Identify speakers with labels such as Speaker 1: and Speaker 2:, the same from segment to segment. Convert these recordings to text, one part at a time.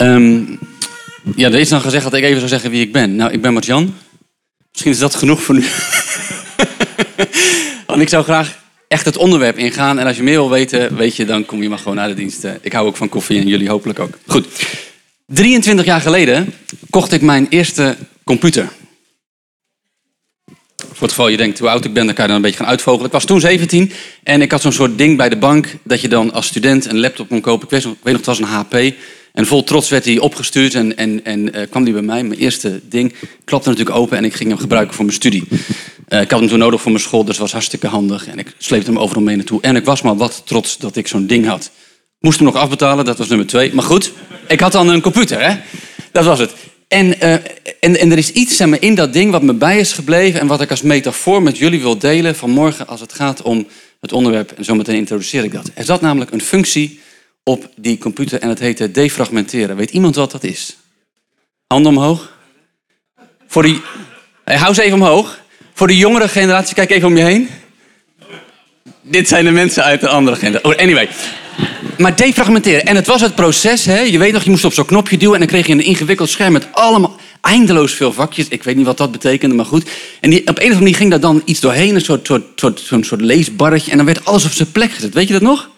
Speaker 1: Ehm, ja, er is dan gezegd dat ik even zou zeggen wie ik ben. Nou, ik ben Martjan. Misschien is dat genoeg voor nu. Want ik zou graag echt het onderwerp ingaan. En als je meer wil weten, weet je, dan kom je maar gewoon naar de dienst. Ik hou ook van koffie en jullie hopelijk ook. Goed. 23 jaar geleden kocht ik mijn eerste computer. Voor het geval je denkt hoe oud ik ben, dan kan je dan een beetje gaan uitvogelen. Ik was toen 17 en ik had zo'n soort ding bij de bank dat je dan als student een laptop kon kopen. Ik weet nog, het was een HP. En vol trots werd hij opgestuurd en, en, en uh, kwam die bij mij, mijn eerste ding. Klapte natuurlijk open en ik ging hem gebruiken voor mijn studie. Uh, ik had hem toen nodig voor mijn school, dus was hartstikke handig. En ik sleepte hem overal mee naartoe. En ik was maar wat trots dat ik zo'n ding had. Moest hem nog afbetalen, dat was nummer twee. Maar goed, ik had dan een computer, hè? Dat was het. En, uh, en, en er is iets zeg maar, in dat ding wat me bij is gebleven... en wat ik als metafoor met jullie wil delen vanmorgen... als het gaat om het onderwerp, en zometeen introduceer ik dat. Er zat namelijk een functie op die computer en het heette defragmenteren. Weet iemand wat dat is? Handen omhoog. Voor die... Hey, hou ze even omhoog. Voor de jongere generatie, kijk even om je heen. Dit zijn de mensen uit de andere generatie. Oh, anyway. Maar defragmenteren. En het was het proces, hè? je weet nog, je moest op zo'n knopje duwen... en dan kreeg je een ingewikkeld scherm met allemaal eindeloos veel vakjes. Ik weet niet wat dat betekende, maar goed. En die, op een of andere manier ging daar dan iets doorheen, een soort, soort, soort, soort leesbarretje... en dan werd alles op zijn plek gezet. Weet je dat nog?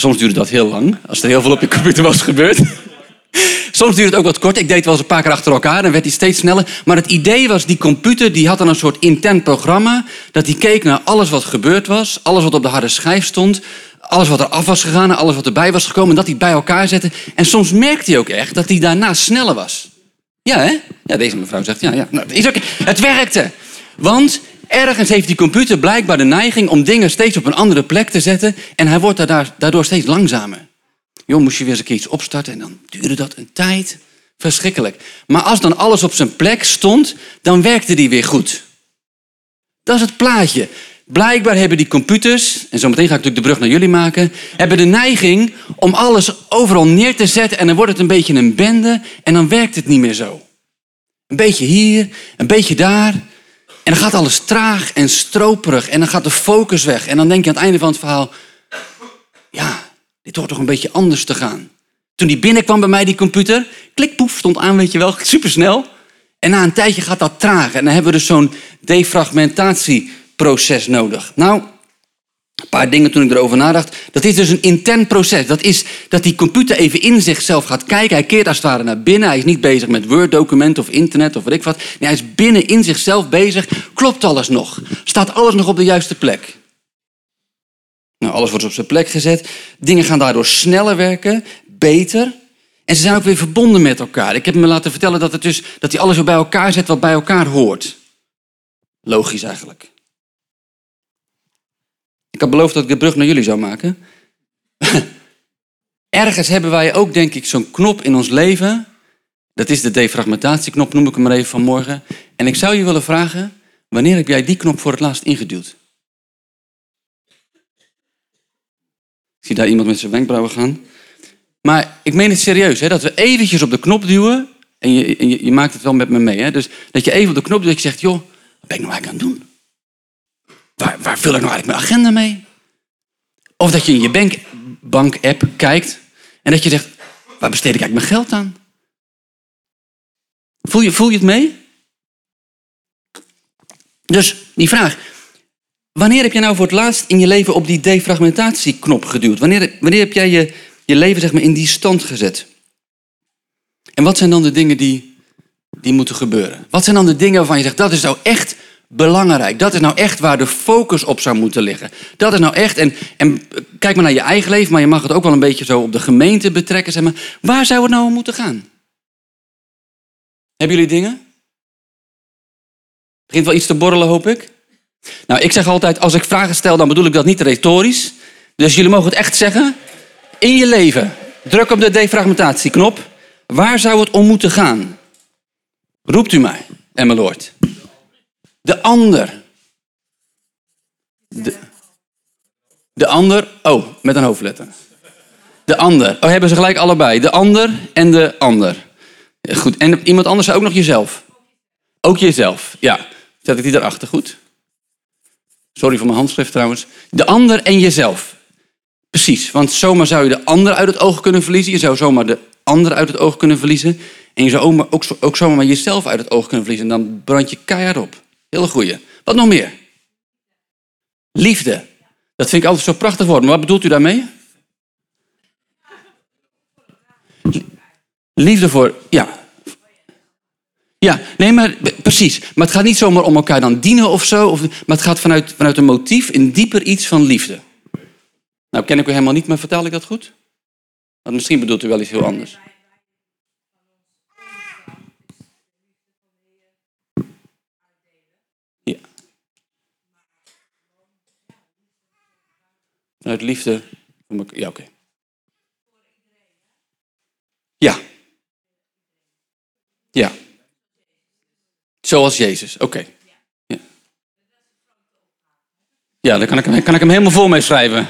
Speaker 1: Soms duurde dat heel lang, als er heel veel op je computer was gebeurd. Soms duurde het ook wat kort. Ik deed wel eens een paar keer achter elkaar. Dan werd hij steeds sneller. Maar het idee was, die computer die had dan een soort intent programma. Dat die keek naar alles wat gebeurd was. Alles wat op de harde schijf stond. Alles wat er af was gegaan. En alles wat erbij was gekomen. En dat hij bij elkaar zette. En soms merkte hij ook echt dat hij daarna sneller was. Ja, hè? Ja, deze mevrouw zegt ja. ja. Nou, is ook, het werkte. Want ergens heeft die computer blijkbaar de neiging om dingen steeds op een andere plek te zetten. En hij wordt daardoor steeds langzamer. Joh, moest je weer eens een keer iets opstarten en dan duurde dat een tijd. Verschrikkelijk. Maar als dan alles op zijn plek stond, dan werkte die weer goed. Dat is het plaatje. Blijkbaar hebben die computers, en zometeen ga ik natuurlijk de brug naar jullie maken, hebben de neiging om alles overal neer te zetten en dan wordt het een beetje een bende en dan werkt het niet meer zo. Een beetje hier, een beetje daar. En dan gaat alles traag en stroperig en dan gaat de focus weg. En dan denk je aan het einde van het verhaal, ja, dit hoort toch een beetje anders te gaan. Toen die binnenkwam bij mij, die computer, klik, poef, stond aan, weet je wel, supersnel. En na een tijdje gaat dat traag. En dan hebben we dus zo'n defragmentatieproces nodig. Nou, een paar dingen toen ik erover nadacht. Dat is dus een intent proces. Dat is dat die computer even in zichzelf gaat kijken. Hij keert als het ware naar binnen. Hij is niet bezig met Word-documenten of internet of weet ik wat. Nee, hij is binnen in zichzelf bezig. Klopt alles nog? Staat alles nog op de juiste plek? Nou, alles wordt op zijn plek gezet. Dingen gaan daardoor sneller werken, beter. En ze zijn ook weer verbonden met elkaar. Ik heb me laten vertellen dat, het dus, dat hij alles weer bij elkaar zet wat bij elkaar hoort. Logisch eigenlijk. Ik had beloofd dat ik de brug naar jullie zou maken. Ergens hebben wij ook, denk ik, zo'n knop in ons leven. Dat is de defragmentatieknop, noem ik hem maar even vanmorgen. En ik zou je willen vragen, wanneer heb jij die knop voor het laatst ingeduwd? Ik zie daar iemand met zijn wenkbrauwen gaan. Maar ik meen het serieus, hè, dat we eventjes op de knop duwen. En je, je, maakt het wel met me mee. Hè? Dus dat je even op de knop duwt dat je zegt, joh, wat ben ik nou aan het doen? Waar, waar vul ik nou eigenlijk mijn agenda mee? Of dat je in je bank, bank-app kijkt en dat je zegt, waar besteed ik eigenlijk mijn geld aan? Voel je, voel je het mee? Dus die vraag, Wanneer heb jij nou voor het laatst in je leven op die defragmentatieknop geduwd? Wanneer, wanneer heb jij je, je leven zeg maar, in die stand gezet? En wat zijn dan de dingen die, die moeten gebeuren? Wat zijn dan de dingen waarvan je zegt, dat is nou echt belangrijk. Dat is nou echt waar de focus op zou moeten liggen. Dat is nou echt, en, en kijk maar naar je eigen leven, maar je mag het ook wel een beetje zo op de gemeente betrekken. Zeg maar. Waar zou het nou om moeten gaan? Hebben jullie dingen? Begint wel iets te borrelen, hoop ik. Nou, ik zeg altijd, als ik vragen stel, dan bedoel ik dat niet retorisch. Dus jullie mogen het echt zeggen. In je leven, druk op de defragmentatieknop. Waar zou het om moeten gaan? Roept u mij, Emmeloord. De ander. De, de ander, oh, met een hoofdletter. De ander. Oh, hebben ze gelijk allebei. De ander en de ander. Goed, en iemand anders zou ook nog jezelf. Ook jezelf, ja. Zet ik die daarachter, goed? Sorry voor mijn handschrift trouwens. De ander en jezelf. Precies, want zomaar zou je de ander uit het oog kunnen verliezen. Je zou zomaar de anderen uit het oog kunnen verliezen. En je zou ook, ook, zomaar maar jezelf uit het oog kunnen verliezen. En dan brand je keihard op. Hele goeie. Wat nog meer? Liefde. Dat vind ik altijd zo prachtig woord. Maar wat bedoelt u daarmee? Liefde voor, ja. Ja, nee, maar precies. Maar het gaat niet zomaar om elkaar dan dienen of zo. Of, maar het gaat vanuit, vanuit een motief, in dieper iets van liefde. Nou, ken ik u helemaal niet, maar vertel ik dat goed? Want misschien bedoelt u wel iets heel anders. Ja. Vanuit liefde. Ja, oké. Ja. Ja. Zoals Jezus, oké. Ja. ja, daar kan ik, hem, kan ik hem helemaal vol mee schrijven.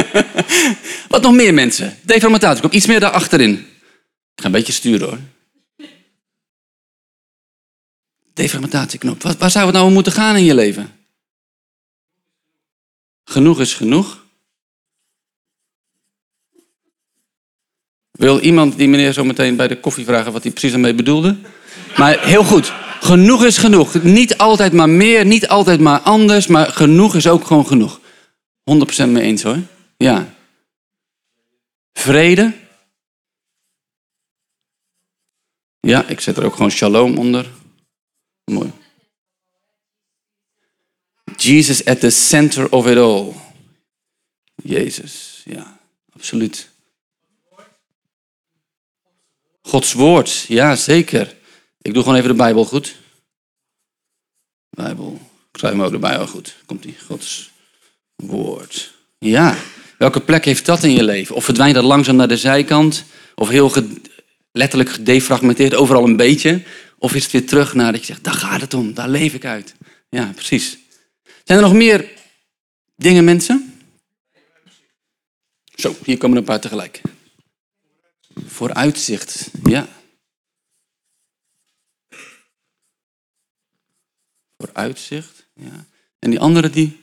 Speaker 1: Wat nog meer mensen? Deformatatie, kom iets meer daarachterin. Ik ga een beetje sturen hoor. Deformatatieknop. Waar, waar zou het nou om moeten gaan in je leven? Genoeg is genoeg. Wil iemand die meneer zo meteen bij de koffie vragen wat hij precies ermee bedoelde? Maar heel goed. Genoeg is genoeg. Niet altijd maar meer, niet altijd maar anders, maar genoeg is ook gewoon genoeg. 100% mee eens hoor. Ja. Vrede. Ja, ik zet er ook gewoon shalom onder. Mooi. Jesus at the center of it all. Jezus, ja, absoluut. Gods woord, ja zeker. Ik doe gewoon even de Bijbel goed. Bijbel. Ik schrijf hem ook de Bijbel goed. Komt die Gods woord. Ja. Welke plek heeft dat in je leven? Of verdwijnt dat langzaam naar de zijkant? Of heel letterlijk gedefragmenteerd, overal een beetje? Of is het weer terug naar dat je zegt, daar gaat het om, daar leef ik uit. Ja, precies. Zijn er nog meer dingen, mensen? Zo, hier komen een paar tegelijk. Vooruitzicht, ja. Vooruitzicht, ja. En die andere die?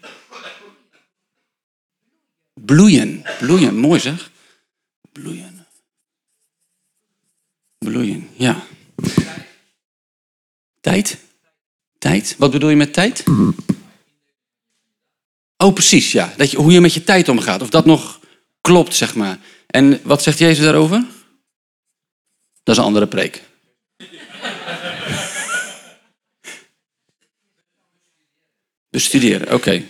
Speaker 1: Bloeien, bloeien, mooi zeg. Bloeien. Bloeien, ja. Tijd? Tijd? Wat bedoel je met tijd? Oh, precies, ja. Dat je, hoe je met je tijd omgaat. Of dat nog klopt, zeg maar. En wat zegt Jezus daarover? Dat is een andere preek. Bestuderen, oké.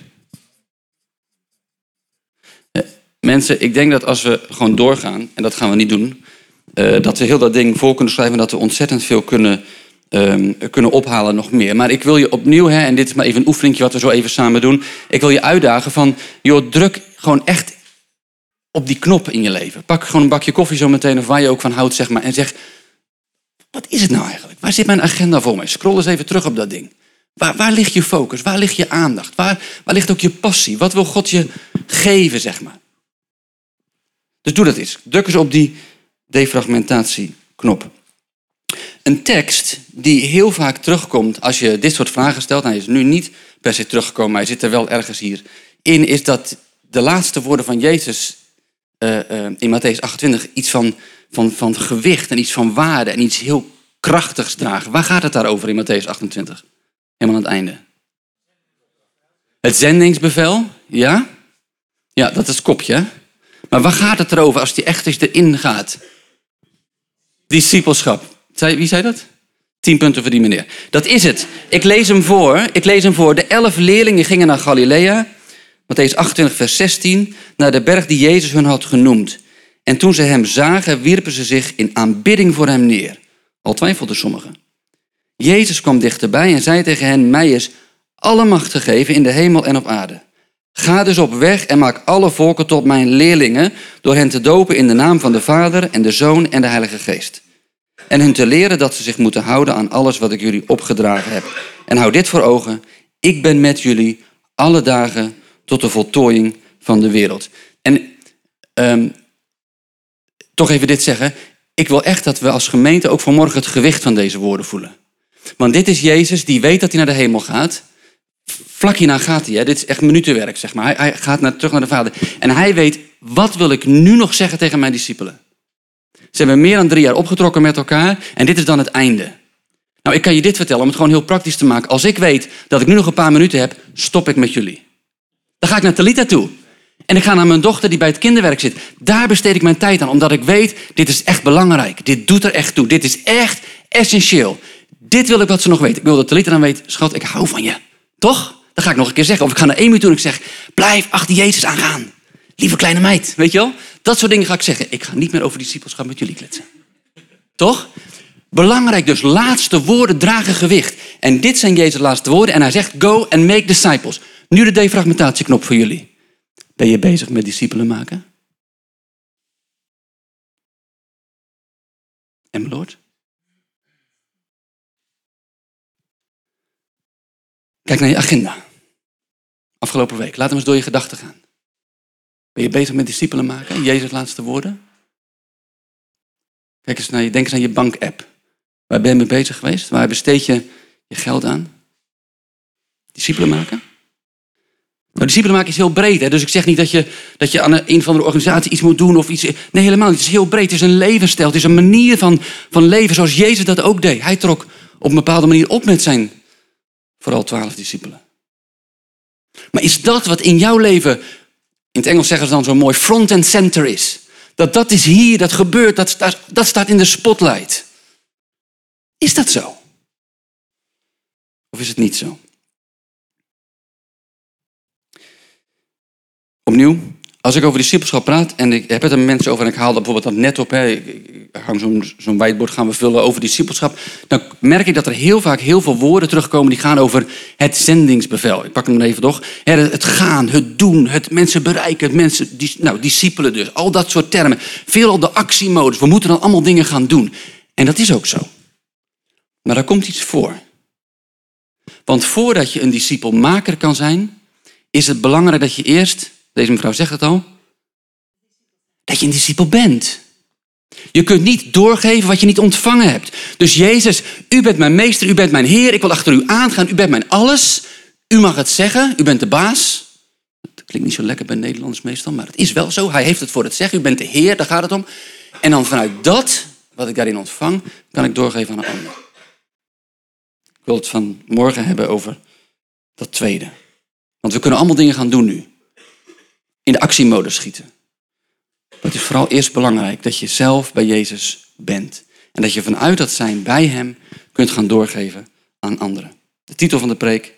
Speaker 1: Eh, mensen, ik denk dat als we gewoon doorgaan, en dat gaan we niet doen, uh, dat we heel dat ding voor kunnen schrijven en dat we ontzettend veel kunnen, um, kunnen ophalen nog meer. Maar ik wil je opnieuw, hè, en dit is maar even een oefeningje wat we zo even samen doen, ik wil je uitdagen van, joh, druk gewoon echt op die knop in je leven. Pak gewoon een bakje koffie zo meteen of waar je ook van houdt, zeg maar. En zeg, wat is het nou eigenlijk? Waar zit mijn agenda voor mij? Scroll eens even terug op dat ding. Waar, waar ligt je focus? Waar ligt je aandacht? Waar, waar ligt ook je passie? Wat wil God je geven, zeg maar? Dus doe dat eens. Druk eens op die defragmentatieknop. Een tekst die heel vaak terugkomt als je dit soort vragen stelt. Hij is nu niet per se teruggekomen, maar hij zit er wel ergens hier in. Is dat de laatste woorden van Jezus uh, in Matthäus 28 iets van, van, van gewicht en iets van waarde en iets heel krachtigs dragen. Waar gaat het daarover in Matthäus 28? Helemaal aan het einde. Het zendingsbevel, ja? Ja, dat is het kopje. Maar waar gaat het erover als die echt eens erin gaat? Discipelschap. Wie zei dat? Tien punten voor die meneer. Dat is het. Ik lees hem voor. Ik lees hem voor. De elf leerlingen gingen naar Galilea. Matthäus 28, vers 16, naar de berg die Jezus hun had genoemd. En toen ze hem zagen, wierpen ze zich in aanbidding voor hem neer. Al twijfelden sommigen. Jezus kwam dichterbij en zei tegen hen, mij is alle macht gegeven in de hemel en op aarde. Ga dus op weg en maak alle volken tot mijn leerlingen, door hen te dopen in de naam van de Vader en de Zoon en de Heilige Geest. En hun te leren dat ze zich moeten houden aan alles wat ik jullie opgedragen heb. En hou dit voor ogen, ik ben met jullie alle dagen tot de voltooiing van de wereld. En um, toch even dit zeggen. Ik wil echt dat we als gemeente ook vanmorgen het gewicht van deze woorden voelen. Want dit is Jezus die weet dat hij naar de hemel gaat. Vlak hierna gaat hij. Hè? Dit is echt minutenwerk, zeg maar. Hij, hij gaat naar, terug naar de Vader. En hij weet, wat wil ik nu nog zeggen tegen mijn discipelen? Ze hebben meer dan drie jaar opgetrokken met elkaar en dit is dan het einde. Nou, ik kan je dit vertellen om het gewoon heel praktisch te maken. Als ik weet dat ik nu nog een paar minuten heb, stop ik met jullie. Dan ga ik naar Talita toe. En ik ga naar mijn dochter die bij het kinderwerk zit. Daar besteed ik mijn tijd aan, omdat ik weet, dit is echt belangrijk. Dit doet er echt toe. Dit is echt essentieel. Dit wil ik wat ze nog weet. Ik wil dat Talita dan weet, schat, ik hou van je. Toch? Dan ga ik nog een keer zeggen. Of ik ga naar Amy toe en ik zeg, blijf achter Jezus aangaan. Lieve kleine meid, weet je wel? Dat soort dingen ga ik zeggen. Ik ga niet meer over discipelschap met jullie kletsen. Toch? Belangrijk dus, laatste woorden dragen gewicht. En dit zijn Jezus' laatste woorden. En hij zegt, go and make disciples. Nu de defragmentatieknop voor jullie. Ben je bezig met discipelen maken? En Lord? Kijk naar je agenda. Afgelopen week. Laat hem eens door je gedachten gaan. Ben je bezig met discipelen maken? Jezus' laatste woorden? Kijk eens naar je, denk eens aan je bank-app. Waar ben je mee bezig geweest? Waar besteed je je geld aan? Discipelen maken? Nou, discipelen maken is heel breed. Hè? Dus ik zeg niet dat je, dat je aan een, of andere organisatie iets moet doen of iets. Nee, helemaal niet. Het is heel breed. Het is een levensstijl. Het is een manier van, van leven zoals Jezus dat ook deed. Hij trok op een bepaalde manier op met zijn vooral twaalf discipelen. Maar is dat wat in jouw leven, in het Engels zeggen ze dan zo mooi, front and center is? Dat dat is hier, dat gebeurt, dat staat, dat staat in de spotlight. Is dat zo? Of is het niet zo? Opnieuw, als ik over discipelschap praat en ik heb het er met mensen over en ik haal bijvoorbeeld dat net op, hè, hang zo'n zo'n whiteboard gaan we vullen over discipelschap, dan merk ik dat er heel vaak heel veel woorden terugkomen die gaan over het zendingsbevel. Ik pak hem even toch. Het gaan, het doen, het mensen bereiken, het mensen, nou, discipelen dus, al dat soort termen. Veel op de actiemodus, we moeten dan allemaal dingen gaan doen. En dat is ook zo. Maar daar komt iets voor. Want voordat je een discipelmaker kan zijn, is het belangrijk dat je eerst deze mevrouw zegt het al. Dat je een discipel bent. Je kunt niet doorgeven wat je niet ontvangen hebt. Dus Jezus, u bent mijn meester, u bent mijn Heer, ik wil achter u aangaan, u bent mijn alles. U mag het zeggen, u bent de baas. Dat klinkt niet zo lekker bij Nederlanders meestal, maar het is wel zo. Hij heeft het voor het zeggen, u bent de Heer, daar gaat het om. En dan vanuit dat, wat ik daarin ontvang, kan ik doorgeven aan een ander. Ik wil het van morgen hebben over dat tweede. Want we kunnen allemaal dingen gaan doen nu in de actiemodus schieten. het is vooral eerst belangrijk dat je zelf bij Jezus bent. En dat je vanuit dat zijn bij Hem kunt gaan doorgeven aan anderen. De titel van de preek,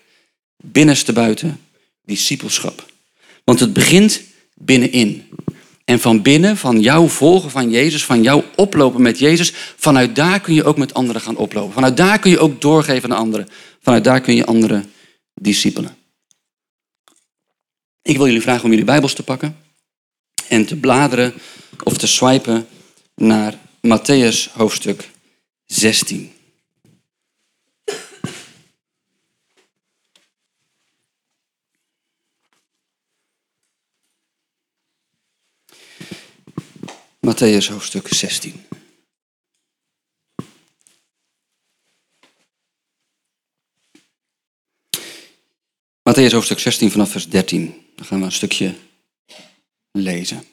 Speaker 1: binnenste buiten, discipelschap. Want het begint binnenin. En van binnen, van jouw volgen van Jezus, van jouw oplopen met Jezus, vanuit daar kun je ook met anderen gaan oplopen. Vanuit daar kun je ook doorgeven aan anderen. Vanuit daar kun je anderen discipelen. Ik wil jullie vragen om jullie Bijbels te pakken en te bladeren of te swipen naar Matthäus hoofdstuk 16. Matthäus hoofdstuk 16. Matthäus hoofdstuk 16 vanaf vers 13. Dan gaan we een stukje lezen.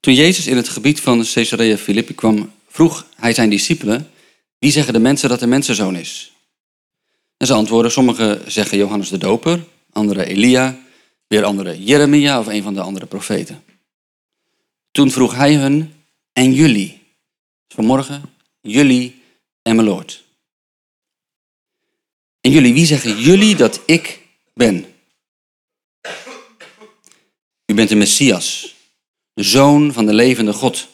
Speaker 1: Toen Jezus in het gebied van Caesarea Philippi kwam, vroeg hij zijn discipelen, wie zeggen de mensen dat de mensenzoon is? En ze antwoorden, sommigen zeggen Johannes de Doper, anderen Elia, weer anderen Jeremia of een van de andere profeten. Toen vroeg hij hun, en jullie? Vanmorgen, jullie en mijn Lord. En jullie, wie zeggen jullie dat ik ben? U bent de Messias, de zoon van de levende God,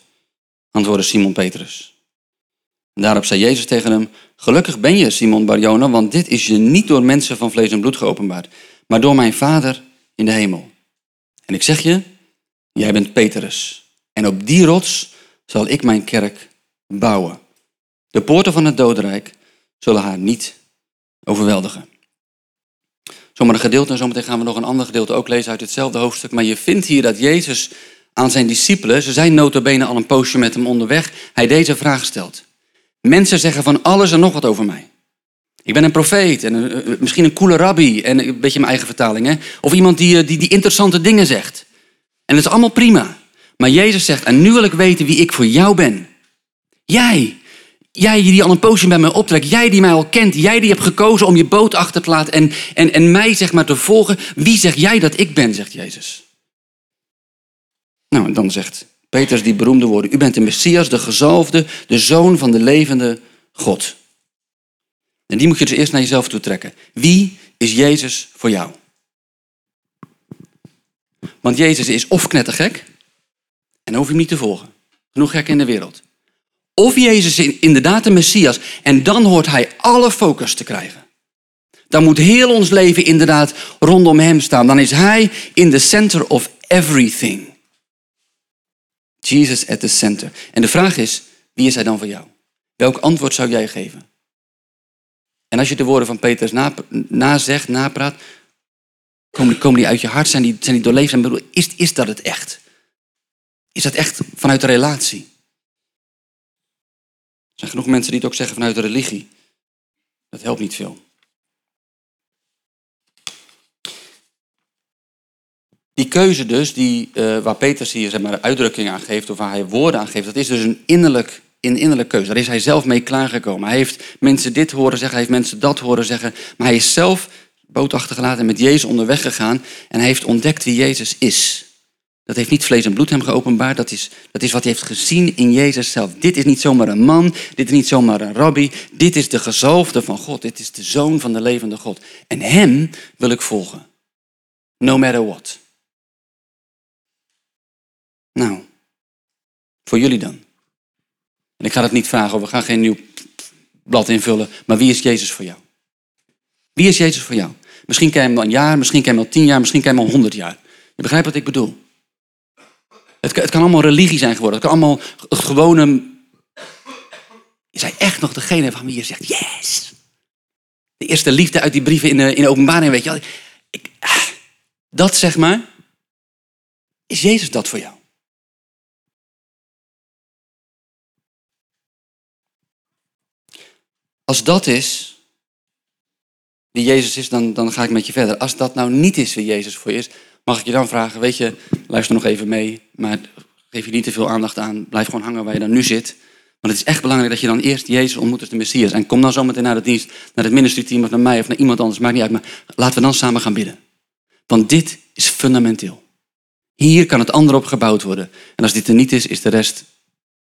Speaker 1: antwoordde Simon Petrus. Daarop zei Jezus tegen hem, gelukkig ben je Simon Barjona, want dit is je niet door mensen van vlees en bloed geopenbaard, maar door mijn Vader in de hemel. En ik zeg je, jij bent Petrus. En op die rots zal ik mijn kerk bouwen. De poorten van het dodenrijk zullen haar niet overweldigen. Zomaar een gedeelte en zometeen gaan we nog een ander gedeelte ook lezen uit hetzelfde hoofdstuk. Maar je vindt hier dat Jezus aan zijn discipelen, ze zijn notabene al een poosje met hem onderweg, hij deze vraag stelt. Mensen zeggen van alles en nog wat over mij. Ik ben een profeet en misschien een coole rabbi en een beetje mijn eigen vertaling. Hè? Of iemand die, eh, die, die interessante dingen zegt. En dat is allemaal prima. Maar Jezus zegt, en nu wil ik weten wie ik voor jou ben. Jij, jij die al een poosje bij mij optrekt, jij die mij al kent, jij die hebt gekozen om je boot achter te laten en, en, en mij zeg maar te volgen. Wie zeg jij dat ik ben, zegt Jezus. Nou, en dan zegt Petrus die beroemde woorden, u bent de Messias, de gezalfde, de zoon van de levende God. En die moet je dus eerst naar jezelf toe trekken. Wie is Jezus voor jou? Want Jezus is of knettergek, en hoef je hem niet te volgen. Genoeg gek in de wereld. Of Jezus is inderdaad de Messias, en dan hoort hij alle focus te krijgen. Dan moet heel ons leven inderdaad rondom hem staan. Dan is hij in the center of everything. Jesus at the center. En de vraag is, wie is hij dan voor jou? Welk antwoord zou jij geven? En als je de woorden van Petrus nazegt, na napraat, komen, komen die uit je hart, zijn die, zijn die doorleefd? Is, is dat het echt? Is dat echt vanuit de relatie? Er zijn genoeg mensen die het ook zeggen vanuit de religie. Dat helpt niet veel. Die keuze dus, die, uh, waar Petrus hier zeg maar, uitdrukking aan geeft, of waar hij woorden aan geeft, dat is dus een innerlijk, een innerlijke keuze. Daar is hij zelf mee klaargekomen. Hij heeft mensen dit horen zeggen, hij heeft mensen dat horen zeggen, maar hij is zelf boot achtergelaten en met Jezus onderweg gegaan en hij heeft ontdekt wie Jezus is. Dat heeft niet vlees en bloed hem geopenbaard, dat is, dat is wat hij heeft gezien in Jezus zelf. Dit is niet zomaar een man, dit is niet zomaar een rabbi, dit is de gezalfde van God, dit is de zoon van de levende God. En hem wil ik volgen, no matter what. Nou, voor jullie dan. En ik ga het niet vragen, we gaan geen nieuw blad invullen, maar wie is Jezus voor jou? Wie is Jezus voor jou? Misschien ken je hem al een jaar, misschien ken je hem al tien jaar, misschien ken je hem al honderd jaar. Je begrijpt wat ik bedoel. Het, kan allemaal religie zijn geworden. Het kan allemaal het gewone... Is hij echt nog degene van wie je zegt, yes! De eerste liefde uit die brieven in de, in openbaring, weet je wel. Ik, ah, dat zeg maar, is Jezus dat voor jou? Als dat is wie Jezus is, dan, dan ga ik met je verder. Als dat nou niet is wie Jezus voor je is, mag ik je dan vragen, weet je, luister nog even mee, maar geef je niet te veel aandacht aan. Blijf gewoon hangen waar je dan nu zit. Want het is echt belangrijk dat je dan eerst Jezus ontmoet als de Messias. En kom dan zometeen naar de dienst, naar het ministerieteam of naar mij of naar iemand anders. Maakt niet uit, maar laten we dan samen gaan bidden. Want dit is fundamenteel. Hier kan het ander op gebouwd worden. En als dit er niet is, is de rest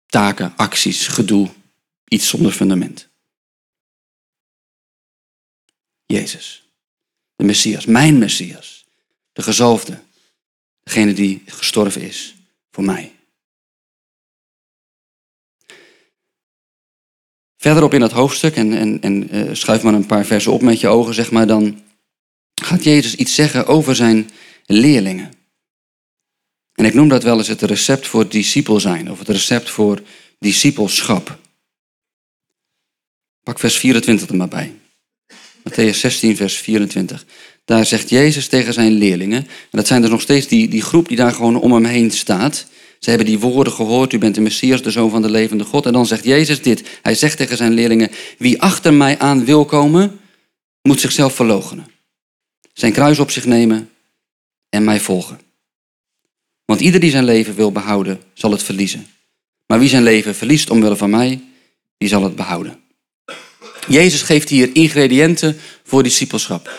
Speaker 1: taken, acties, gedoe, iets zonder fundament. Jezus. De Messias, mijn Messias. De gezalfde. Degene die gestorven is voor mij. Verderop in dat hoofdstuk, en, en, en uh, schuif maar een paar versen op met je ogen, zeg maar, dan gaat Jezus iets zeggen over zijn leerlingen. En ik noem dat wel eens het recept voor discipel zijn, of het recept voor discipelschap. Pak vers 24 er maar bij. Matthäus 16, vers 24. Daar zegt Jezus tegen zijn leerlingen, en dat zijn er nog steeds die, die groep die daar gewoon om hem heen staat. Ze hebben die woorden gehoord, u bent de Messias, de Zoon van de levende God. En dan zegt Jezus dit, hij zegt tegen zijn leerlingen, wie achter mij aan wil komen, moet zichzelf verloochenen. Zijn kruis op zich nemen en mij volgen. Want ieder die zijn leven wil behouden, zal het verliezen. Maar wie zijn leven verliest omwille van mij, die zal het behouden. Jezus geeft hier ingrediënten voor discipelschap.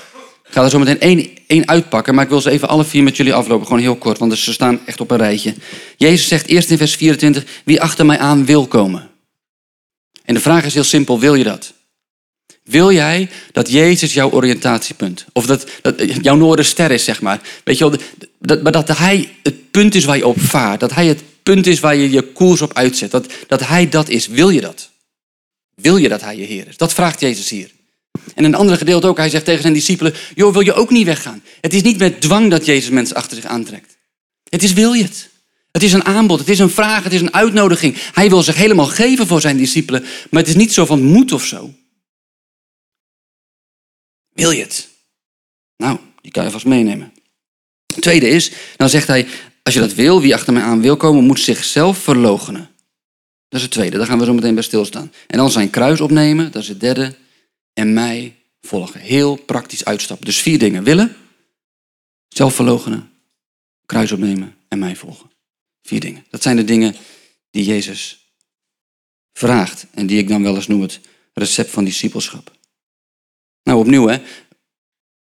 Speaker 1: Ik ga er zo meteen één, één uitpakken, maar ik wil ze even alle vier met jullie aflopen. Gewoon heel kort, want ze staan echt op een rijtje. Jezus zegt eerst in vers 24, wie achter mij aan wil komen. En de vraag is heel simpel, wil je dat? Wil jij dat Jezus jouw oriëntatiepunt, of dat, dat jouw noorderster is, zeg maar. Weet je wel, dat, maar dat hij het punt is waar je op vaart. Dat hij het punt is waar je je koers op uitzet. Dat, dat hij dat is. Wil je dat? Wil je dat hij je Heer is? Dat vraagt Jezus hier. En een andere gedeelte ook, hij zegt tegen zijn discipelen, joh, wil je ook niet weggaan? Het is niet met dwang dat Jezus mensen achter zich aantrekt. Het is wil je het. Het is een aanbod, het is een vraag, het is een uitnodiging. Hij wil zich helemaal geven voor zijn discipelen, maar het is niet zo van moed of zo. Wil je het? Nou, die kan je vast meenemen. Het tweede is, dan zegt hij, als je dat wil, wie achter mij aan wil komen, moet zichzelf verloochenen. Dat is het tweede, daar gaan we zo meteen bij stilstaan. En dan zijn kruis opnemen, dat is het derde. En mij volgen. Heel praktisch uitstappen. Dus vier dingen. Willen, zelf verloochenen, kruis opnemen en mij volgen. Vier dingen. Dat zijn de dingen die Jezus vraagt. En die ik dan wel eens noem het recept van discipelschap. Nou, opnieuw hè.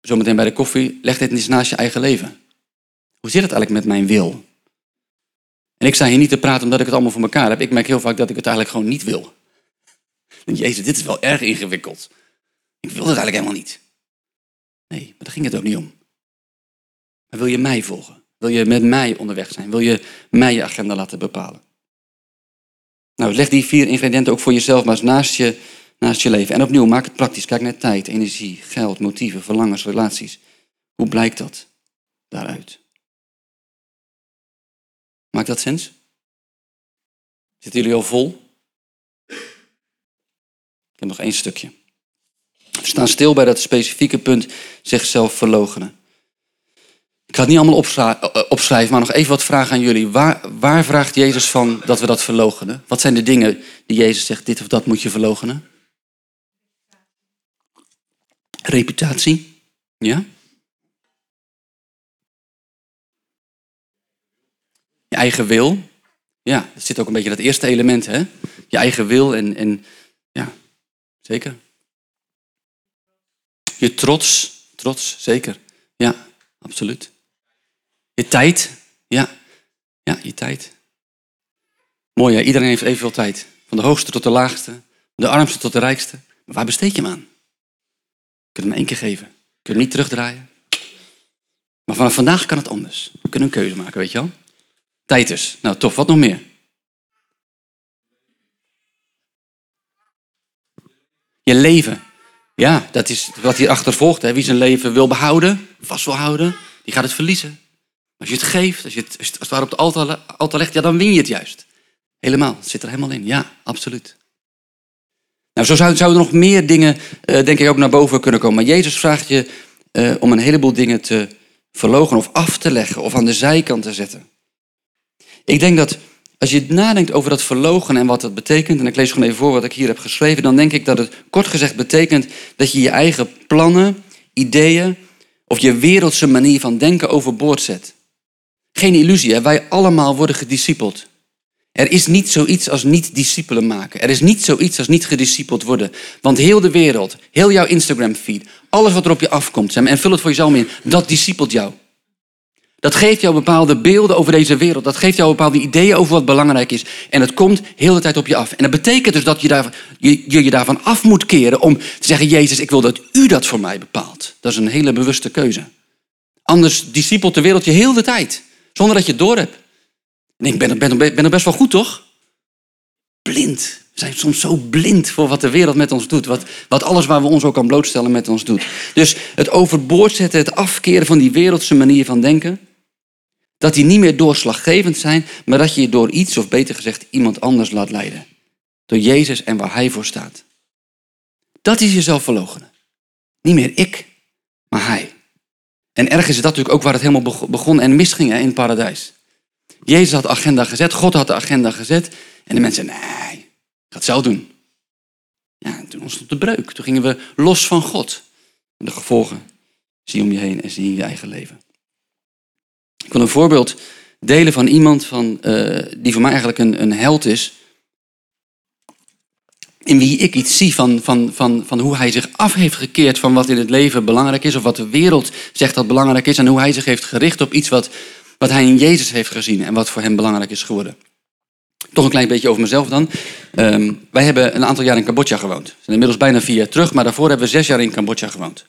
Speaker 1: Zometeen bij de koffie. Leg dit eens naast je eigen leven. Hoe zit het eigenlijk met mijn wil? En ik sta hier niet te praten omdat ik het allemaal voor elkaar heb. Ik merk heel vaak dat ik het eigenlijk gewoon niet wil. Jezus, dit is wel erg ingewikkeld. Ik wil het eigenlijk helemaal niet. Nee, maar daar ging het ook niet om. Maar wil je mij volgen? Wil je met mij onderweg zijn? Wil je mij je agenda laten bepalen? Nou, leg die vier ingrediënten ook voor jezelf maar naast je, naast je leven. En opnieuw, maak het praktisch. Kijk naar tijd, energie, geld, motieven, verlangens, relaties. Hoe blijkt dat daaruit? Maakt dat sens? Zitten jullie al vol? Ik heb nog één stukje. We staan stil bij dat specifieke punt zichzelf verlogenen. Ik ga het niet allemaal eh, opschrijven, maar nog even wat vragen aan jullie. Waar, waar vraagt Jezus van dat we dat verlogenen? Wat zijn de dingen die Jezus zegt, dit of dat moet je verlogenen? Reputatie, ja? Je eigen wil. Ja, dat zit ook een beetje dat eerste element, hè? Je eigen wil en, en ja, zeker. Je trots, trots, zeker. Ja, absoluut. Je tijd, ja. Ja, je tijd. Mooi, ja. iedereen heeft evenveel tijd. Van de hoogste tot de laagste, van de armste tot de rijkste. Maar waar besteed je hem aan? Je kunt hem één keer geven. Je kunt hem niet terugdraaien. Maar vanaf vandaag kan het anders. We kunnen een keuze maken, weet je wel. Tijd dus. Nou, tof. Wat nog meer? Je leven. Ja, dat is wat hierachter volgt. Hè. Wie zijn leven wil behouden, vast wil houden, die gaat het verliezen. Als je het geeft, als je het, als het waar op het altaar, legt, ja, dan win je het juist. Helemaal, het zit er helemaal in. Ja, absoluut. Nou, zo zouden, er nog meer dingen, uh, denk ik, ook naar boven kunnen komen. Maar Jezus vraagt je uh, om een heleboel dingen te verlogen of af te leggen of aan de zijkant te zetten. Ik denk dat als je nadenkt over dat verlogen en wat dat betekent, en ik lees gewoon even voor wat ik hier heb geschreven, dan denk ik dat het kort gezegd betekent dat je je eigen plannen, ideeën of je wereldse manier van denken overboord zet. Geen illusie, wij allemaal worden gediscipeld. Er is niet zoiets als niet discipelen maken. Er is niet zoiets als niet gediscipeld worden. Want heel de wereld, heel jouw Instagram feed, alles wat er op je afkomt, en vul het voor jezelf in, dat discipelt jou. Dat geeft jou bepaalde beelden over deze wereld. Dat geeft jou bepaalde ideeën over wat belangrijk is. En het komt heel de tijd op je af. En dat betekent dus dat je, daar, je, je daarvan af moet keren om te zeggen, Jezus, ik wil dat u dat voor mij bepaalt. Dat is een hele bewuste keuze. Anders discipelt de wereld je heel de tijd. Zonder dat je het door hebt. En ik ben, ben, ben er best wel goed, toch? Blind. We zijn soms zo blind voor wat de wereld met ons doet. Wat, wat alles waar we ons ook aan blootstellen met ons doet. Dus het overboord zetten, het afkeren van die wereldse manier van denken. Dat die niet meer doorslaggevend zijn, maar dat je je door iets, of beter gezegd iemand anders laat leiden. Door Jezus en waar Hij voor staat. Dat is jezelf verloochenen. Niet meer ik, maar Hij. En ergens is dat natuurlijk ook waar het helemaal begon en misging in het paradijs. Jezus had de agenda gezet, God had de agenda gezet. En de mensen nee, ik ga zelf doen. Ja, en toen ontstond de breuk. Toen gingen we los van God. En de gevolgen zie je om je heen en zie je in je eigen leven. Ik wil een voorbeeld delen van iemand van, uh, die voor mij eigenlijk een, een held is. In wie ik iets zie van, van, van, van hoe hij zich af heeft gekeerd van wat in het leven belangrijk is. Of wat de wereld zegt dat belangrijk is. En hoe hij zich heeft gericht op iets wat, wat hij in Jezus heeft gezien. En wat voor hem belangrijk is geworden. Toch een klein beetje over mezelf dan. Um, wij hebben een aantal jaar in Cambodja gewoond. We zijn inmiddels bijna vier jaar terug. Maar daarvoor hebben we zes jaar in Cambodja gewoond.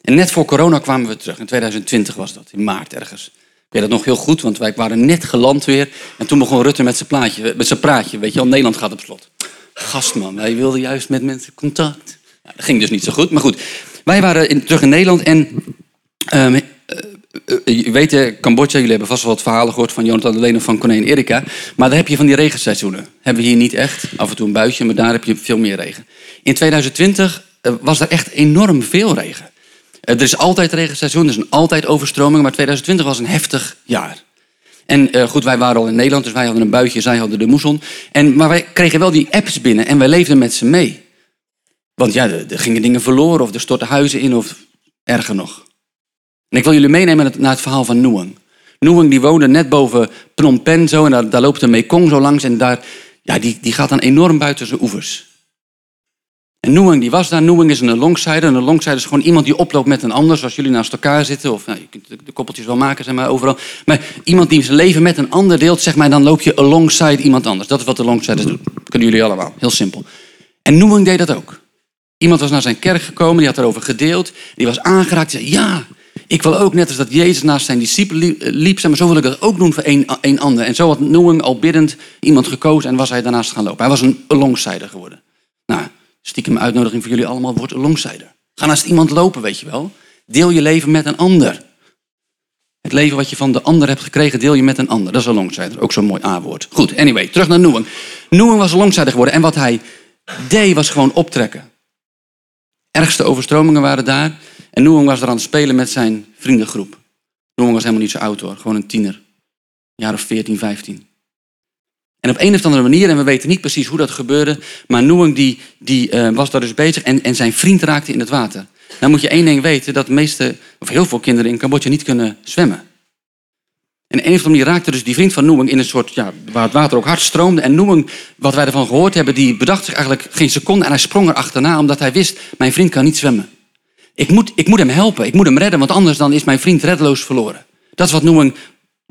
Speaker 1: En net voor corona kwamen we terug. In 2020 was dat, in maart ergens. Ik weet dat nog heel goed, want wij waren net geland weer. En toen begon Rutte met zijn, plaatje, met zijn praatje. Weet je wel, Nederland gaat op slot. Gastman, wij wilden juist met mensen contact. Ja, dat ging dus niet zo goed. Maar goed, wij waren terug in Nederland en... Um, je weet, Cambodja, jullie hebben vast wel wat verhalen gehoord van Jonathan de Lene van Konijn Erika. Maar daar heb je van die regenseizoenen. Hebben we hier niet echt. Af en toe een buitje, maar daar heb je veel meer regen. In 2020 was er echt enorm veel regen. Eh, er is altijd regenseizoen, er is altijd overstroming, maar 2020 was een heftig jaar. En uh, goed, wij waren al in Nederland, dus wij hadden een buitje, zij hadden de moesson. En, maar wij kregen wel die apps binnen en wij leefden met ze mee. Want ja, er, gingen dingen verloren of er stortten huizen in of erger nog. En ik wil jullie meenemen naar het verhaal van Noang. Noeng die woonde net boven Phnom Penh zo en daar, daar loopt de Mekong zo langs en daar, ja, die, die gaat dan enorm buiten zijn oevers. En Noeng die was daar. Noeng is een longsider. Een longsider is gewoon iemand die oploopt met een ander, zoals jullie naast elkaar zitten. Of nou, je kunt de koppeltjes wel maken, zeg maar, overal. Maar iemand die zijn leven met een ander deelt, zeg maar, dan loop je alongside iemand anders. Dat is wat de longsiders doen. kunnen jullie allemaal. Heel simpel. En Noeng deed dat ook. Iemand was naar zijn kerk gekomen, die had erover gedeeld. Die was aangeraakt. Die zei, ja, ik wil ook net als dat Jezus naast zijn discipelen liep, zeg maar, zo wil ik dat ook doen voor een, ander. En zo had Noeng al biddend iemand gekozen en was hij daarnaast gaan lopen. Hij was een longsider geworden. Stiekem uitnodiging voor jullie allemaal, word longsider. Ga naast iemand lopen, weet je wel. Deel je leven met een ander. Het leven wat je van de ander hebt gekregen, deel je met een ander. Dat is een longsider, ook zo'n mooi A-woord. Goed, anyway, terug naar Noeng. Noeng was longsider geworden en wat hij deed was gewoon optrekken. Ergste overstromingen waren daar. En Noeng was er aan het spelen met zijn vriendengroep. Noeng was helemaal niet zo oud hoor, gewoon een tiener. Een jaar of 14, 15. En op een of andere manier, en we weten niet precies hoe dat gebeurde, maar Noeng die, die uh, was daar dus bezig en, en zijn vriend raakte in het water. Nou moet je één ding weten, dat de meeste, of heel veel kinderen in Cambodja niet kunnen zwemmen. En een of andere manier raakte dus die vriend van Noeng in een soort, ja, waar het water ook hard stroomde. En Noeng, wat wij ervan gehoord hebben, die bedacht zich eigenlijk geen seconde en hij sprong er achterna, omdat hij wist, mijn vriend kan niet zwemmen. Ik moet, ik moet hem helpen, ik moet hem redden, want anders dan is mijn vriend reddeloos verloren. Dat is wat Noeng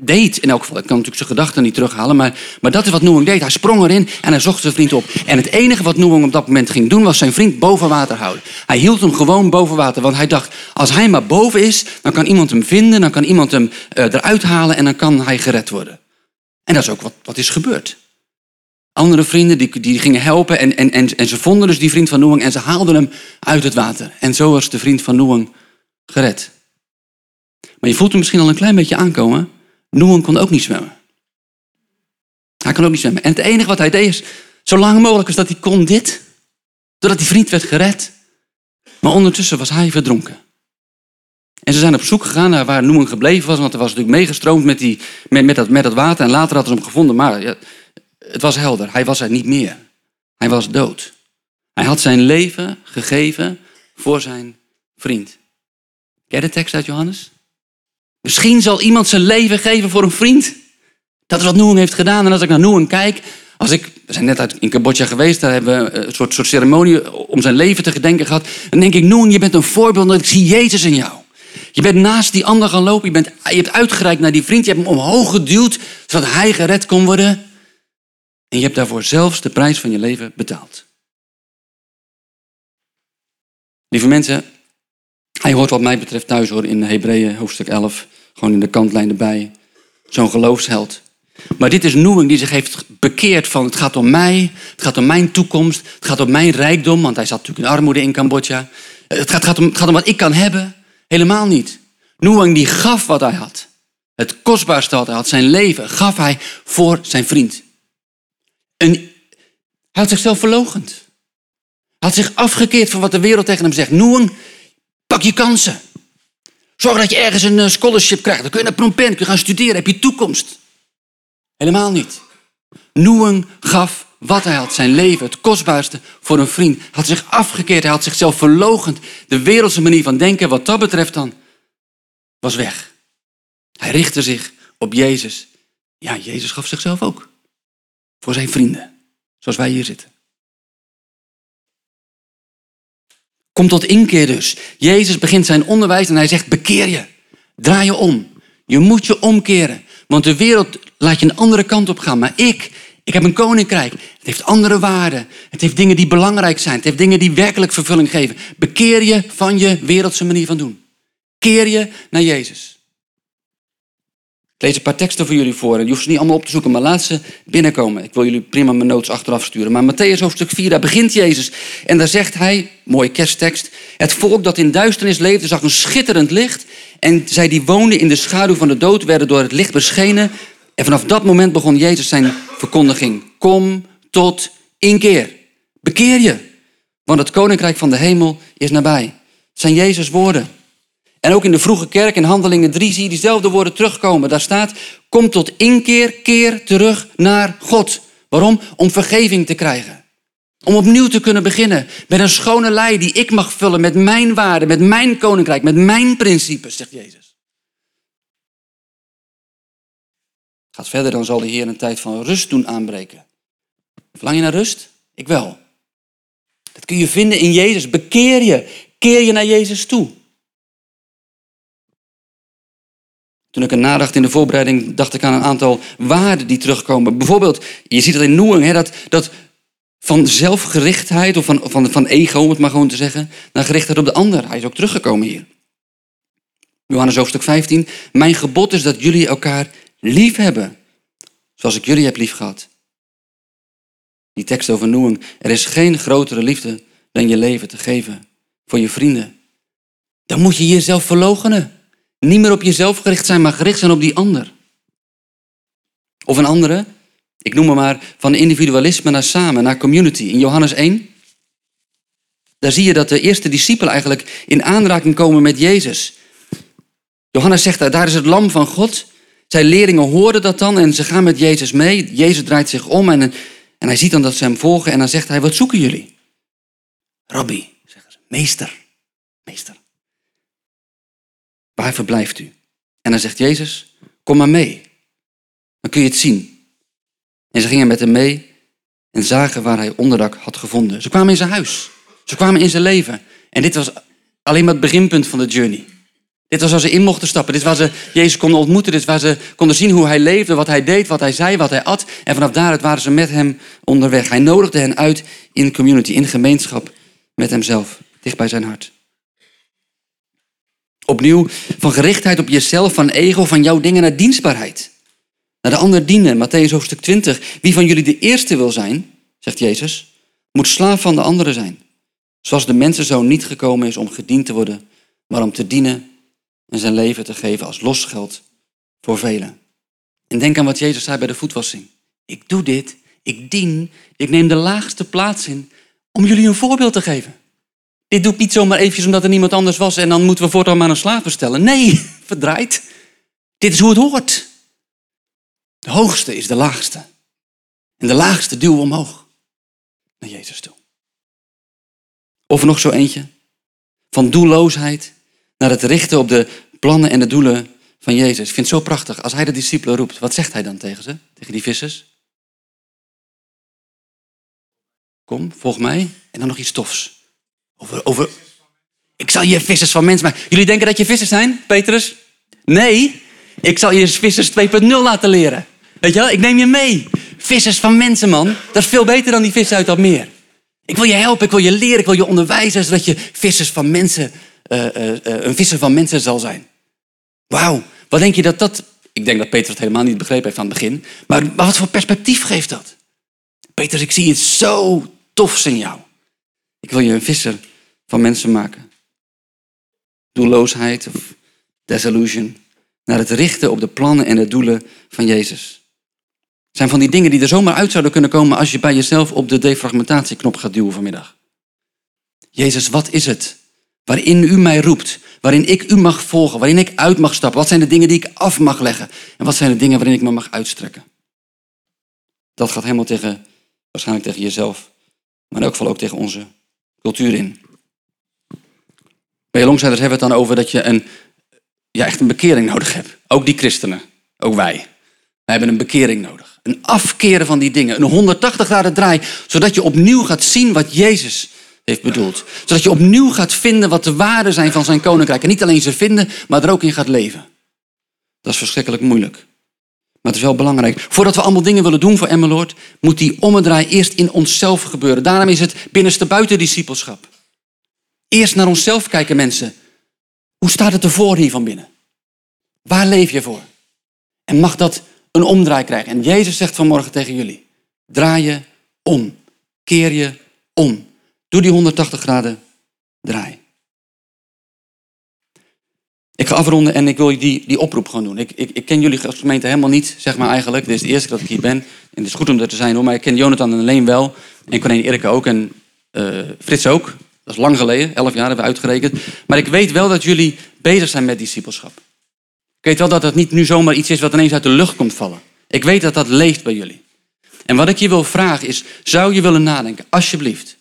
Speaker 1: deed in elk geval. Ik kan natuurlijk zijn gedachten niet terughalen, maar, maar dat is wat Noeng deed. Hij sprong erin en hij zocht zijn vriend op. En het enige wat Noeng op dat moment ging doen, was zijn vriend boven water houden. Hij hield hem gewoon boven water, want hij dacht, als hij maar boven is, dan kan iemand hem vinden, dan kan iemand hem uh, eruit halen en dan kan hij gered worden. En dat is ook wat, wat is gebeurd. Andere vrienden die, die gingen helpen en, en, en, en ze vonden dus die vriend van Noeng en ze haalden hem uit het water. En zo was de vriend van Noeng gered. Maar je voelt hem misschien al een klein beetje aankomen. Noen kon ook niet zwemmen. Hij kon ook niet zwemmen. En het enige wat hij deed is, zo lang mogelijk is dat hij kon dit. Doordat die vriend werd gered. Maar ondertussen was hij verdronken. En ze zijn op zoek gegaan naar waar Noen gebleven was. Want hij was natuurlijk meegestroomd met, die, met, met, dat, met dat water. En later hadden ze hem gevonden. Maar ja, het was helder. Hij was er niet meer. Hij was dood. Hij had zijn leven gegeven voor zijn vriend. Ken de tekst uit Johannes? Misschien zal iemand zijn leven geven voor een vriend. Dat is wat Noeng heeft gedaan. En als ik naar Noeng kijk, als ik, we zijn net uit in Cambodja geweest, daar hebben we een soort, soort ceremonie om zijn leven te gedenken gehad. Dan denk ik, Noeng, je bent een voorbeeld, ik zie Jezus in jou. Je bent naast die ander gaan lopen, je, bent, je hebt uitgereikt naar die vriend, je hebt hem omhoog geduwd, zodat hij gered kon worden. En je hebt daarvoor zelfs de prijs van je leven betaald. Lieve mensen, hij hoort wat mij betreft thuis hoor in Hebreeën hoofdstuk 11. Gewoon in de kantlijn erbij. Zo'n geloofsheld. Maar dit is Noeng die zich heeft bekeerd van het gaat om mij, het gaat om mijn toekomst, het gaat om mijn rijkdom, want hij zat natuurlijk in armoede in Cambodja. Het gaat, gaat, om, gaat om wat ik kan hebben. Helemaal niet. Noeng die gaf wat hij had. Het kostbaarste wat hij had, zijn leven, gaf hij voor zijn vriend. En hij had zichzelf verlogend. Hij had zich afgekeerd van wat de wereld tegen hem zegt. Noeng, Pak je kansen. Zorg dat je ergens een eh, scholarship krijgt. Dan kun je naar Phnom Penh, kun je gaan studeren, heb je toekomst. Helemaal niet. Noeng gaf wat hij had, zijn leven, het kostbaarste voor een vriend. Hij had zich afgekeerd, hij had zichzelf verlogend. De wereldse manier van denken, wat dat betreft dan, was weg. Hij richtte zich op Jezus. Ja, Jezus gaf zichzelf ook. Voor zijn vrienden, zoals wij hier zitten. Kom tot inkeer dus. Jezus begint zijn onderwijs en hij zegt, bekeer je. Draai je om. Je moet je omkeren. Want de wereld laat je een andere kant op gaan. Maar ik, ik heb een koninkrijk. Het heeft andere waarden. Het heeft dingen die belangrijk zijn. Het heeft dingen die werkelijk vervulling geven. Bekeer je van je wereldse manier van doen. Keer je naar Jezus. Lees een paar teksten voor jullie voor. Je hoeft ze niet allemaal op te zoeken, maar laat ze binnenkomen. Ik wil jullie prima mijn notes achteraf sturen. Maar Matthäus hoofdstuk 4, daar begint Jezus. En daar zegt hij, mooie kersttekst. Het volk dat in duisternis leefde zag een schitterend licht. En zij die woonden in de schaduw van de dood werden door het licht beschenen. En vanaf dat moment begon Jezus zijn verkondiging. Kom tot inkeer. Bekeer je. Want het koninkrijk van de hemel is nabij. Het zijn Jezus' woorden. En ook in de vroege kerk in Handelingen 3 zie je diezelfde woorden terugkomen. Daar staat, kom tot inkeer, keer terug naar God. Waarom? Om vergeving te krijgen. Om opnieuw te kunnen beginnen met een schone lei die ik mag vullen met mijn waarden, met mijn koninkrijk, met mijn principes, zegt Jezus. Gaat verder, dan zal de Heer een tijd van rust doen aanbreken. Verlang je naar rust? Ik wel. Dat kun je vinden in Jezus. Bekeer je. Keer je naar Jezus toe. Toen ik er nadacht in de voorbereiding, dacht ik aan een aantal waarden die terugkomen. Bijvoorbeeld, je ziet dat in Noeng, dat, dat van zelfgerichtheid of van, van, van ego, om het maar gewoon te zeggen, naar gerichtheid op de ander. Hij is ook teruggekomen hier. Johannes hoofdstuk 15. Mijn gebod is dat jullie elkaar lief hebben, zoals ik jullie heb lief gehad. Die tekst over Noem. Er is geen grotere liefde dan je leven te geven voor je vrienden. Dan moet je jezelf verloochenen. Niet meer op jezelf gericht zijn, maar gericht zijn op die ander. Of een andere, ik noem maar van individualisme naar samen, naar community. In Johannes 1, daar zie je dat de eerste discipelen eigenlijk in aanraking komen met Jezus. Johannes zegt daar, daar is het lam van God. Zijn leerlingen horen dat dan en ze gaan met Jezus mee. Jezus draait zich om en, en hij ziet dan dat ze hem volgen en dan zegt hij, wat zoeken jullie? Rabbi, zeggen ze, meester, meester. Waar verblijft u? En dan zegt Jezus, kom maar mee. Dan kun je het zien. En ze gingen met hem mee en zagen waar hij onderdak had gevonden. Ze kwamen in zijn huis. Ze kwamen in zijn leven. En dit was alleen maar het beginpunt van de journey. Dit was waar ze in mochten stappen. Dit was waar ze Jezus konden ontmoeten. Dit was waar ze konden zien hoe hij leefde, wat hij deed, wat hij zei, wat hij at. En vanaf daaruit waren ze met hem onderweg. Hij nodigde hen uit in community, in gemeenschap met hemzelf, dicht bij zijn hart. Opnieuw van gerichtheid op jezelf, van ego, van jouw dingen naar dienstbaarheid. Naar de ander dienen. Matthäus hoofdstuk 20. Wie van jullie de eerste wil zijn, zegt Jezus, moet slaaf van de andere zijn. Zoals de mensenzoon niet gekomen is om gediend te worden, maar om te dienen en zijn leven te geven als losgeld voor velen. En denk aan wat Jezus zei bij de voetwassing. Ik doe dit, ik dien, ik neem de laagste plaats in om jullie een voorbeeld te geven. Dit doe ik niet zomaar eventjes omdat er niemand anders was en dan moeten we voortaan maar een slaaf bestellen. Nee, verdraaid. Dit is hoe het hoort. De hoogste is de laagste. En de laagste we omhoog. Naar Jezus toe. Of nog zo eentje. Van doelloosheid naar het richten op de plannen en de doelen van Jezus. Ik vind het zo prachtig. Als hij de discipelen roept, wat zegt hij dan tegen ze? Tegen die vissers? Kom, volg mij. En dan nog iets tofs. Over, over... Ik zal je vissers van mensen maken. Jullie denken dat je vissers zijn, Petrus? Nee, ik zal je vissers 2.0 laten leren. Weet je wel, ik neem je mee. Vissers van mensen, man. Dat is veel beter dan die vissen uit dat meer. Ik wil je helpen, ik wil je leren, ik wil je onderwijzen, zodat je vissers van mensen, uh, uh, een visser van mensen zal zijn. Wauw, wat denk je dat dat... Ik denk dat Petrus het helemaal niet begrepen heeft aan het begin. Maar, maar wat voor perspectief geeft dat? Petrus, ik zie iets zo tofs in jou. Ik wil je een visser van mensen maken. Doelloosheid of desillusion. Naar het richten op de plannen en de doelen van Jezus zijn van die dingen die er zomaar uit zouden kunnen komen als je bij jezelf op de defragmentatieknop gaat duwen vanmiddag. Jezus, wat is het waarin u mij roept, waarin ik u mag volgen, waarin ik uit mag stappen? Wat zijn de dingen die ik af mag leggen? En wat zijn de dingen waarin ik me mag uitstrekken? Dat gaat helemaal tegen, waarschijnlijk tegen jezelf, maar in elk geval ook tegen onze cultuur in. Bij Longsiders hebben we het dan over dat je een, ja, echt een bekering nodig hebt. Ook die christenen, ook wij. Wij hebben een bekering nodig. Een afkeren van die dingen. Een 180 graden draai. Zodat je opnieuw gaat zien wat Jezus heeft bedoeld. Zodat je opnieuw gaat vinden wat de waarden zijn van zijn koninkrijk. En niet alleen ze vinden, maar er ook in gaat leven. Dat is verschrikkelijk moeilijk. Maar het is wel belangrijk. Voordat we allemaal dingen willen doen voor Emmeloord, moet die ommedraai eerst in onszelf gebeuren. Daarom is het binnenste buiten discipelschap. Eerst naar onszelf kijken, mensen. Hoe staat het ervoor hier van binnen? Waar leef je voor? En mag dat een omdraai krijgen. En Jezus zegt vanmorgen tegen jullie, draai je om. Keer je om. Doe die 180 graden draai. Ik ga afronden en ik wil die, die oproep gewoon doen. Ik, ik, ik ken jullie als gemeente helemaal niet, zeg maar eigenlijk. Dit is de eerste keer dat ik hier ben. En het is goed om er te zijn hoor. Maar ik ken Jonathan en Leen wel. En Corné Erik ook. En uh, Frits ook. Dat is lang geleden. Elf jaar hebben we uitgerekend. Maar ik weet wel dat jullie bezig zijn met discipelschap. Ik weet wel dat het niet nu zomaar iets is wat ineens uit de lucht komt vallen. Ik weet dat dat leeft bij jullie. En wat ik je wil vragen is, zou je willen nadenken, alsjeblieft.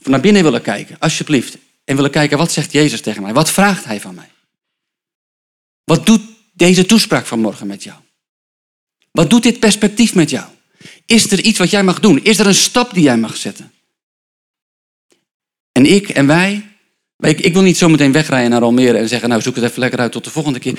Speaker 1: Of naar binnen willen kijken, alsjeblieft. En willen kijken, wat zegt Jezus tegen mij? Wat vraagt Hij van mij? Wat doet deze toespraak van morgen met jou? Wat doet dit perspectief met jou? Is er iets wat jij mag doen? Is er een stap die jij mag zetten? En ik en wij, ik, ik wil niet zometeen wegrijden naar Almere en zeggen, nou zoek het even lekker uit tot de volgende keer.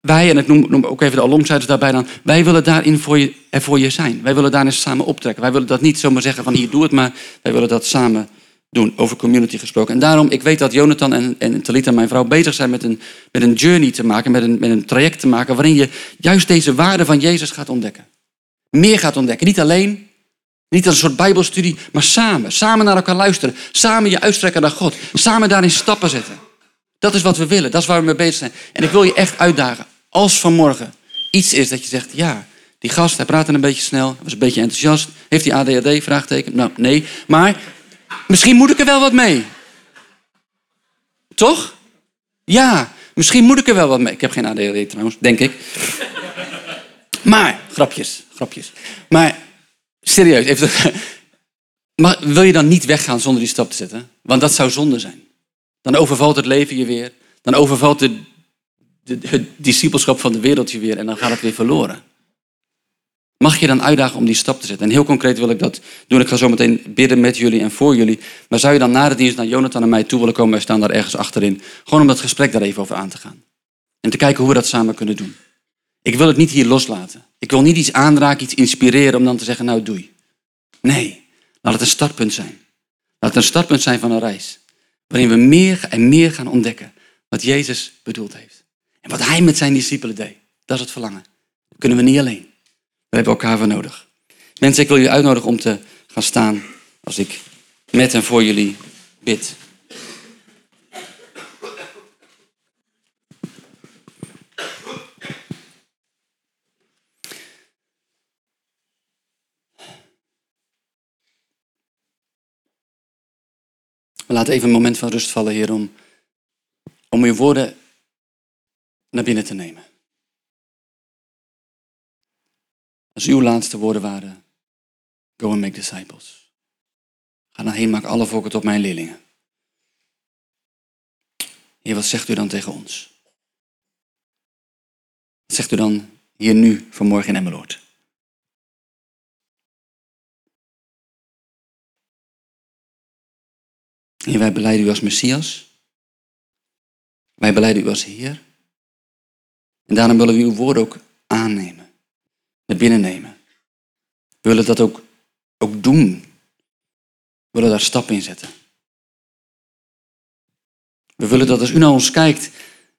Speaker 1: Wij, en ik noem, ook even de alomzijders daarbij dan, wij willen daarin voor je, er voor je zijn. Wij willen daarin samen optrekken. Wij willen dat niet zomaar zeggen van hier doe het maar, wij willen dat samen doen, over community gesproken. En daarom, ik weet dat Jonathan en, en Talita, mijn vrouw, bezig zijn met een, met een journey te maken, met een, met een traject te maken, waarin je juist deze waarde van Jezus gaat ontdekken. Meer gaat ontdekken. Niet alleen, niet als een soort bijbelstudie, maar samen. Samen naar elkaar luisteren. Samen je uitstrekken naar God. Samen daarin stappen zetten. Dat is wat we willen. Dat is waar we mee bezig zijn. En ik wil je echt uitdagen. Als vanmorgen iets is dat je zegt, ja, die gast, hij praatte een beetje snel, was een beetje enthousiast. Heeft hij ADHD? Vraagteken. Nou, nee. Maar misschien moet ik er wel wat mee. Toch? Ja, misschien moet ik er wel wat mee. Ik heb geen ADHD trouwens, denk ik. Maar, grapjes, grapjes. Maar serieus. Maar wil je dan niet weggaan zonder die stap te zetten? Want dat zou zonde zijn. Dan overvalt het leven je weer. Dan overvalt de, de, het discipelschap van de wereld je weer. En dan gaat het weer verloren. Mag je dan uitdagen om die stap te zetten? En heel concreet wil ik dat doen. Ik ga zo meteen bidden met jullie en voor jullie. Maar zou je dan na de dienst naar Jonathan en mij toe willen komen? Wij staan daar ergens achterin. Gewoon om dat gesprek daar even over aan te gaan. En te kijken hoe we dat samen kunnen doen. Ik wil het niet hier loslaten. Ik wil niet iets aanraken, iets inspireren om dan te zeggen, nou doei. Nee, laat het een startpunt zijn. Laat het een startpunt zijn van een reis. Waarin we meer en meer gaan ontdekken wat Jezus bedoeld heeft. En wat hij met zijn discipelen deed. Dat is het verlangen. Dat kunnen we niet alleen. We hebben elkaar voor nodig. Mensen, ik wil jullie uitnodigen om te gaan staan als ik met en voor jullie bid. We laten even een moment van rust vallen, Heer, om, om uw woorden naar binnen te nemen. Als uw laatste woorden waren, go and make disciples. Ga dan heen, maak alle volken tot mijn leerlingen. Heer, wat zegt u dan tegen ons? Wat zegt u dan hier nu vanmorgen in Emmeloord? Heer, wij beleiden u als Messias. Wij beleiden u als Heer. En daarom willen we uw woord ook aannemen. Naar binnen nemen. We willen dat ook, ook doen. We willen daar stappen in zetten. We willen dat als u naar ons kijkt,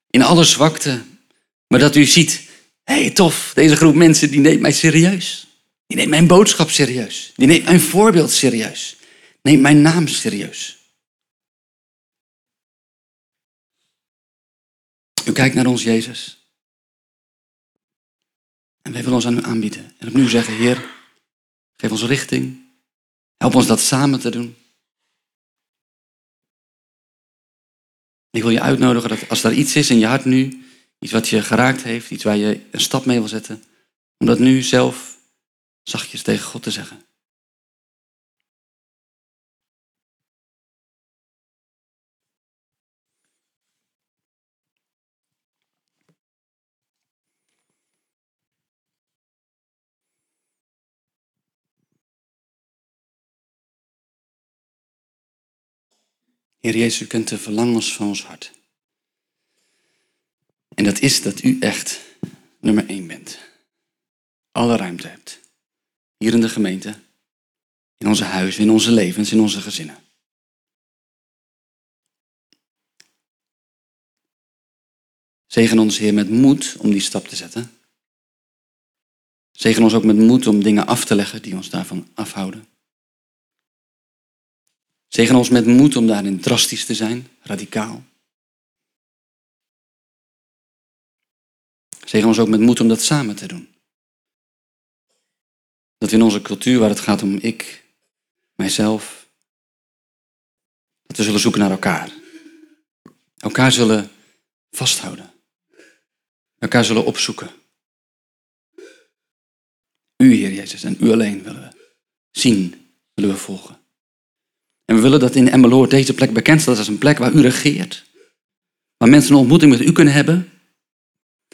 Speaker 1: in alle zwakte, maar dat u ziet, hé hey, tof, deze groep mensen die neemt mij serieus. Die neemt mijn boodschap serieus. Die neemt mijn voorbeeld serieus. Neemt mijn naam serieus. U kijkt naar ons, Jezus. En wij willen ons aan u aanbieden. En opnieuw zeggen, Heer, geef ons richting. Help ons dat samen te doen. Ik wil je uitnodigen dat als er iets is in je hart nu, iets wat je geraakt heeft, iets waar je een stap mee wil zetten, om dat nu zelf zachtjes tegen God te zeggen. Heer Jezus, u kent de verlangens van ons hart. En dat is dat u echt nummer één bent. Alle ruimte hebt. Hier in de gemeente, in onze huizen, in onze levens, in onze gezinnen. Zegen ons, Heer, met moed om die stap te zetten. Zegen ons ook met moed om dingen af te leggen die ons daarvan afhouden. Zegen ons met moed om daarin drastisch te zijn, radicaal. Zegen ons ook met moed om dat samen te doen. Dat we in onze cultuur waar het gaat om ik, mijzelf, dat we zullen zoeken naar elkaar. Elkaar zullen vasthouden. Elkaar zullen opzoeken. U, Heer Jezus, en u alleen willen we zien, willen we volgen. En we willen dat in Emmeloord deze plek bekend staat als een plek waar u regeert. Waar mensen een ontmoeting met u kunnen hebben.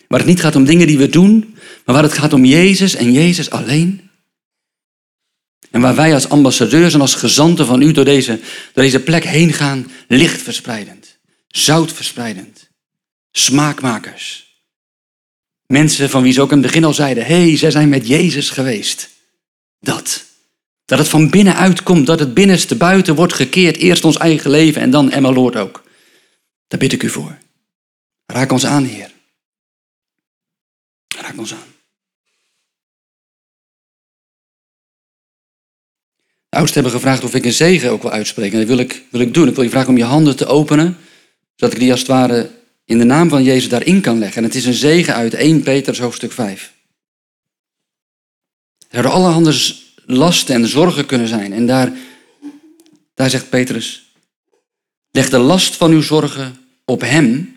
Speaker 1: Waar het niet gaat om dingen die we doen, maar waar het gaat om Jezus en Jezus alleen. En waar wij als ambassadeurs en als gezanten van u door deze, deze plek heen gaan, licht verspreidend, zout verspreidend, smaakmakers. Mensen van wie ze ook in het begin al zeiden, hé, hey, zij zijn met Jezus geweest. Dat. Dat het van binnenuit komt, dat het binnenste buiten wordt gekeerd. Eerst ons eigen leven en dan Emma Lord ook. Daar bid ik u voor. Raak ons aan, Heer. Raak ons aan. De oudsten hebben gevraagd of ik een zegen ook wil uitspreken. En dat wil ik, wil ik doen. Ik wil je vragen om je handen te openen, zodat ik die als het ware in de naam van Jezus daarin kan leggen. En het is een zegen uit 1 Petrus hoofdstuk 5. Er zouden allerhande lasten en zorgen kunnen zijn. En daar, daar zegt Petrus, leg de last van uw zorgen op hem,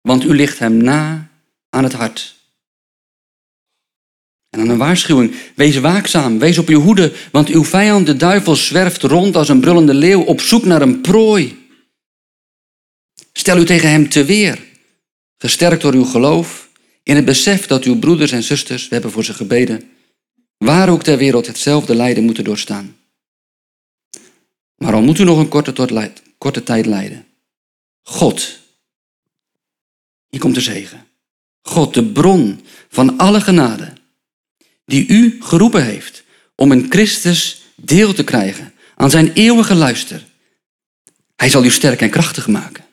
Speaker 1: want u ligt hem na aan het hart. En dan een waarschuwing, wees waakzaam, wees op uw hoede, want uw vijand, de duivel, zwerft rond als een brullende leeuw op zoek naar een prooi. Stel u tegen hem te weer, gesterkt door uw geloof, in het besef dat uw broeders en zusters, we hebben voor ze gebeden, waar ook ter wereld hetzelfde lijden moeten doorstaan. Maar moet u nog een korte, korte tijd lijden. God, hier komt de zegen. God, de bron van alle genade, die u geroepen heeft om in Christus deel te krijgen aan zijn eeuwige luister. Hij zal u sterk en krachtig maken,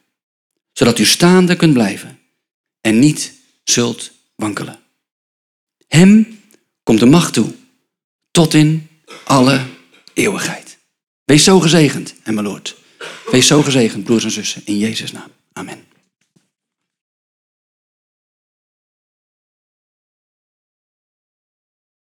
Speaker 1: zodat u staande kunt blijven en niet zult wankelen. Hem komt de macht toe, tot in alle eeuwigheid. Wees zo gezegend, en Lord. Wees zo gezegend, broers en zussen, in Jezus' naam. Amen.